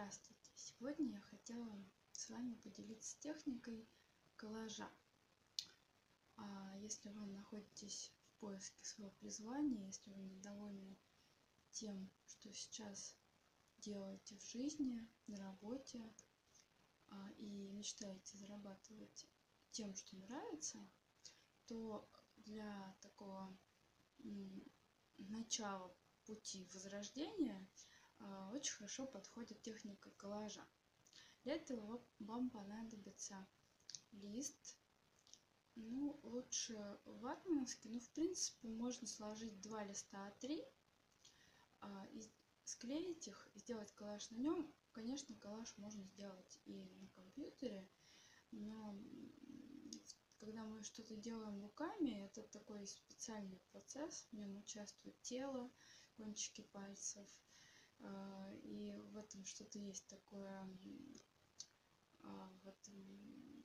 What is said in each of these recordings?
Здравствуйте! Сегодня я хотела с вами поделиться техникой коллажа. А если вы находитесь в поиске своего призвания, если вы недовольны тем, что сейчас делаете в жизни, на работе, а, и мечтаете зарабатывать тем, что нравится, то для такого начала пути возрождения очень хорошо подходит техника коллажа. Для этого вам понадобится лист, ну, лучше ватманский, ну, в принципе, можно сложить два листа А3, а, и склеить их, и сделать коллаж на нем. Конечно, коллаж можно сделать и на компьютере, но когда мы что-то делаем руками, это такой специальный процесс, в нем участвует тело, кончики пальцев, а, и в этом что-то есть такое, а, в этом,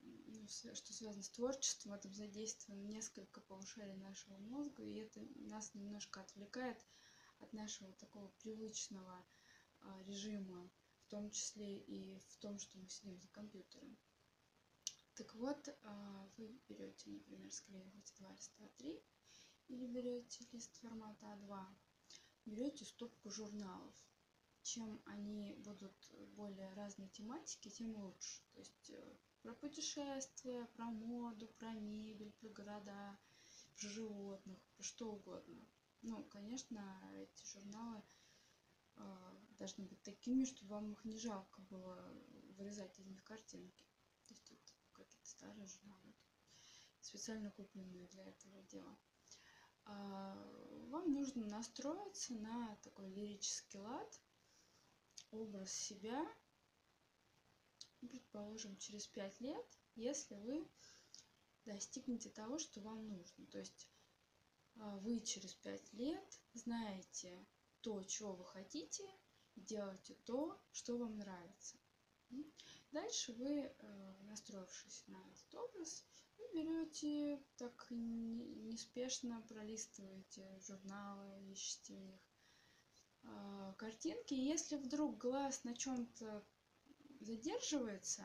ну, что связано с творчеством, в этом задействовано несколько полушарий нашего мозга, и это нас немножко отвлекает от нашего такого привычного а, режима, в том числе и в том, что мы сидим за компьютером. Так вот, вы берете, например, склеиваете два листа А3 или берете лист формата А2, берете стопку журналов. Чем они будут более разной тематики, тем лучше. То есть э, про путешествия, про моду, про мебель, про города, про животных, про что угодно. Ну, конечно, эти журналы э, должны быть такими, чтобы вам их не жалко было вырезать из них картинки. То есть это какие-то старые журналы, специально купленные для этого дела. А, вам нужно настроиться на такой лирический лад, образ себя, предположим, через пять лет, если вы достигнете того, что вам нужно. То есть а, вы через пять лет знаете то, чего вы хотите, делаете то, что вам нравится. Дальше вы, э, настроившись на этот образ, берете, так неспешно пролистываете журналы, ищете в них а, картинки. Если вдруг глаз на чем-то задерживается,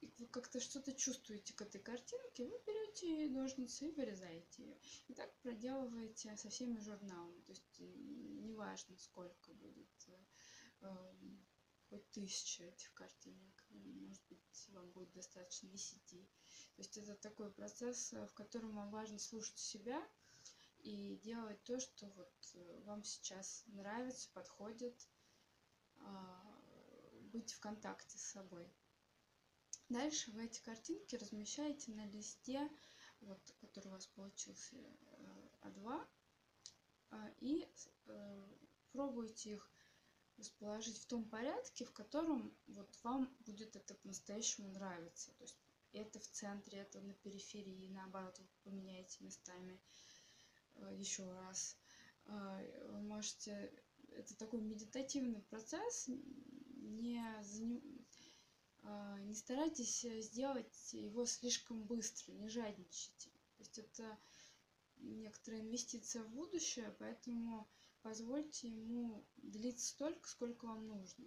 и вы как-то что-то чувствуете к этой картинке, вы берете ножницы и вырезаете ее. И так проделываете со всеми журналами. То есть неважно, сколько будет э, хоть тысяча этих картинок, может быть, вам будет достаточно десяти. То есть это такой процесс, в котором вам важно слушать себя и делать то, что вот э, вам сейчас нравится, подходит, а, быть в контакте с собой. Дальше вы эти картинки размещаете на листе, вот, который у вас получился э, А2, а, и э, пробуйте их расположить в том порядке, в котором вот вам будет это по-настоящему нравиться. То есть это в центре, это на периферии, наоборот, вы поменяете местами э, еще раз. Э, вы можете... Это такой медитативный процесс, не, э, не старайтесь сделать его слишком быстро, не жадничайте. То есть это некоторая инвестиция в будущее, поэтому позвольте ему длиться столько, сколько вам нужно.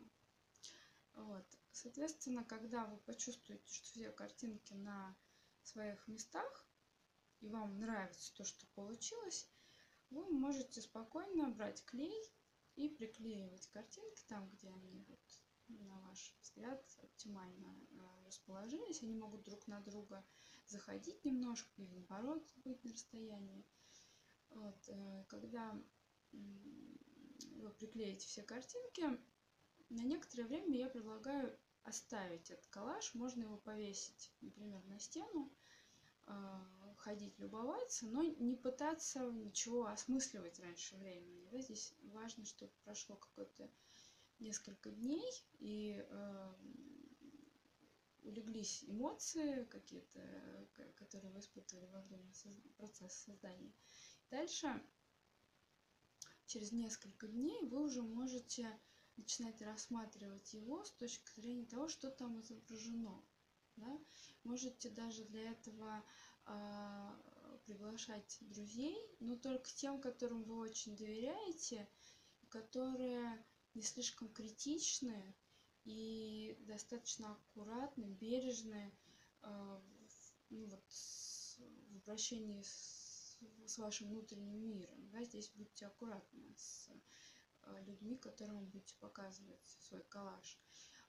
Вот. Соответственно, когда вы почувствуете, что все картинки на своих местах, и вам нравится то, что получилось, вы можете спокойно брать клей и приклеивать картинки там, где они, вот, на ваш взгляд, оптимально э, расположились. Они могут друг на друга заходить немножко или наоборот быть на расстоянии. Вот, э, когда вы приклеите все картинки, на некоторое время я предлагаю оставить этот коллаж. Можно его повесить, например, на стену, а, ходить любоваться, но не пытаться ничего осмысливать раньше времени. Да? Здесь важно, чтобы прошло какое-то несколько дней и э, улеглись эмоции какие-то, которые вы испытывали во время процесса создания. Дальше через несколько дней вы уже можете начинать рассматривать его с точки зрения того, что там изображено. Да? Можете даже для этого э, приглашать друзей, но только тем, которым вы очень доверяете, которые не слишком критичны и достаточно аккуратны, бережны э, ну, вот, в обращении с, с вашим внутренним миром. Да? Здесь будьте аккуратны с э, людьми, которым вы будете показывать свой коллаж.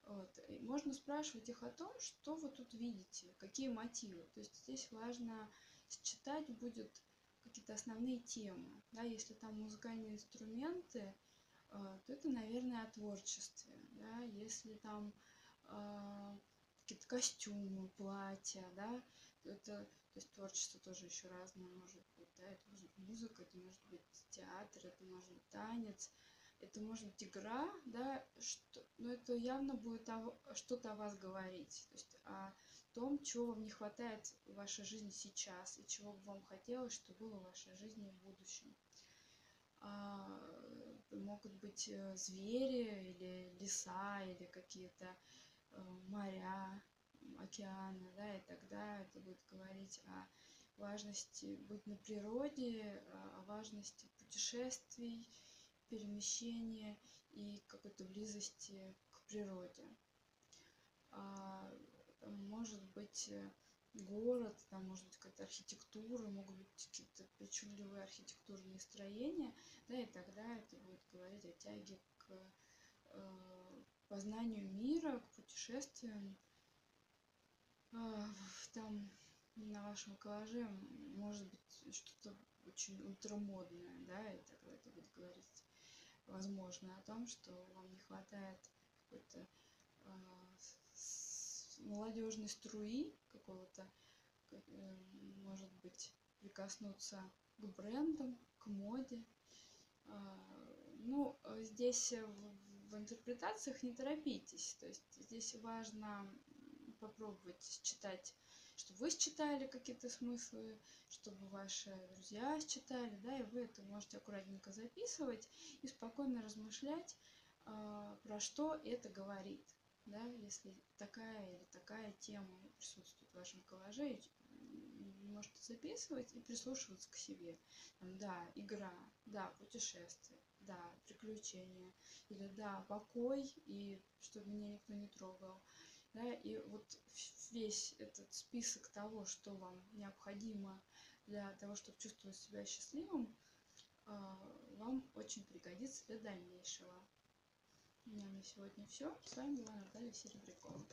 Вот. И можно спрашивать их о том, что вы тут видите, какие мотивы. То есть здесь важно считать будет какие-то основные темы. Да? Если там музыкальные инструменты, э, то это, наверное, о творчестве. Да? Если там э, какие-то костюмы, платья, да, то это, то есть творчество тоже еще разное может да, это может быть музыка, это может быть театр, это может быть танец, это может быть игра, да, что, но это явно будет что-то о вас говорить, то есть о том, чего вам не хватает в вашей жизни сейчас и чего бы вам хотелось, чтобы было в вашей жизни в будущем. А, могут быть э, звери или леса или какие-то э, моря, океаны, да, и тогда это будет говорить о важности быть на природе, о важности путешествий, перемещения и какой-то близости к природе. А, может быть э, город, там может быть какая-то архитектура, могут быть какие-то причудливые архитектурные строения, да, и тогда это будет говорить о тяге к э, познанию мира, к путешествиям. Там на вашем коллаже может быть что-то очень ультрамодное, да, и тогда это будет говорить возможно о том, что вам не хватает какой-то э, молодежной струи какого-то, э, может быть, прикоснуться к брендам, к моде. Э, ну, здесь в, в интерпретациях не торопитесь, то есть здесь важно попробовать читать чтобы вы считали какие-то смыслы, чтобы ваши друзья считали, да, и вы это можете аккуратненько записывать и спокойно размышлять, э, про что это говорит, да, если такая или такая тема присутствует в вашем коллаже, можете записывать и прислушиваться к себе. Там, да, игра, да, путешествие, да, приключения, или да, покой, и чтобы меня никто не трогал, да, и вот весь этот список того, что вам необходимо для того, чтобы чувствовать себя счастливым, а, вам очень пригодится для дальнейшего. У меня на сегодня все. С вами была Наталья Серебрякова.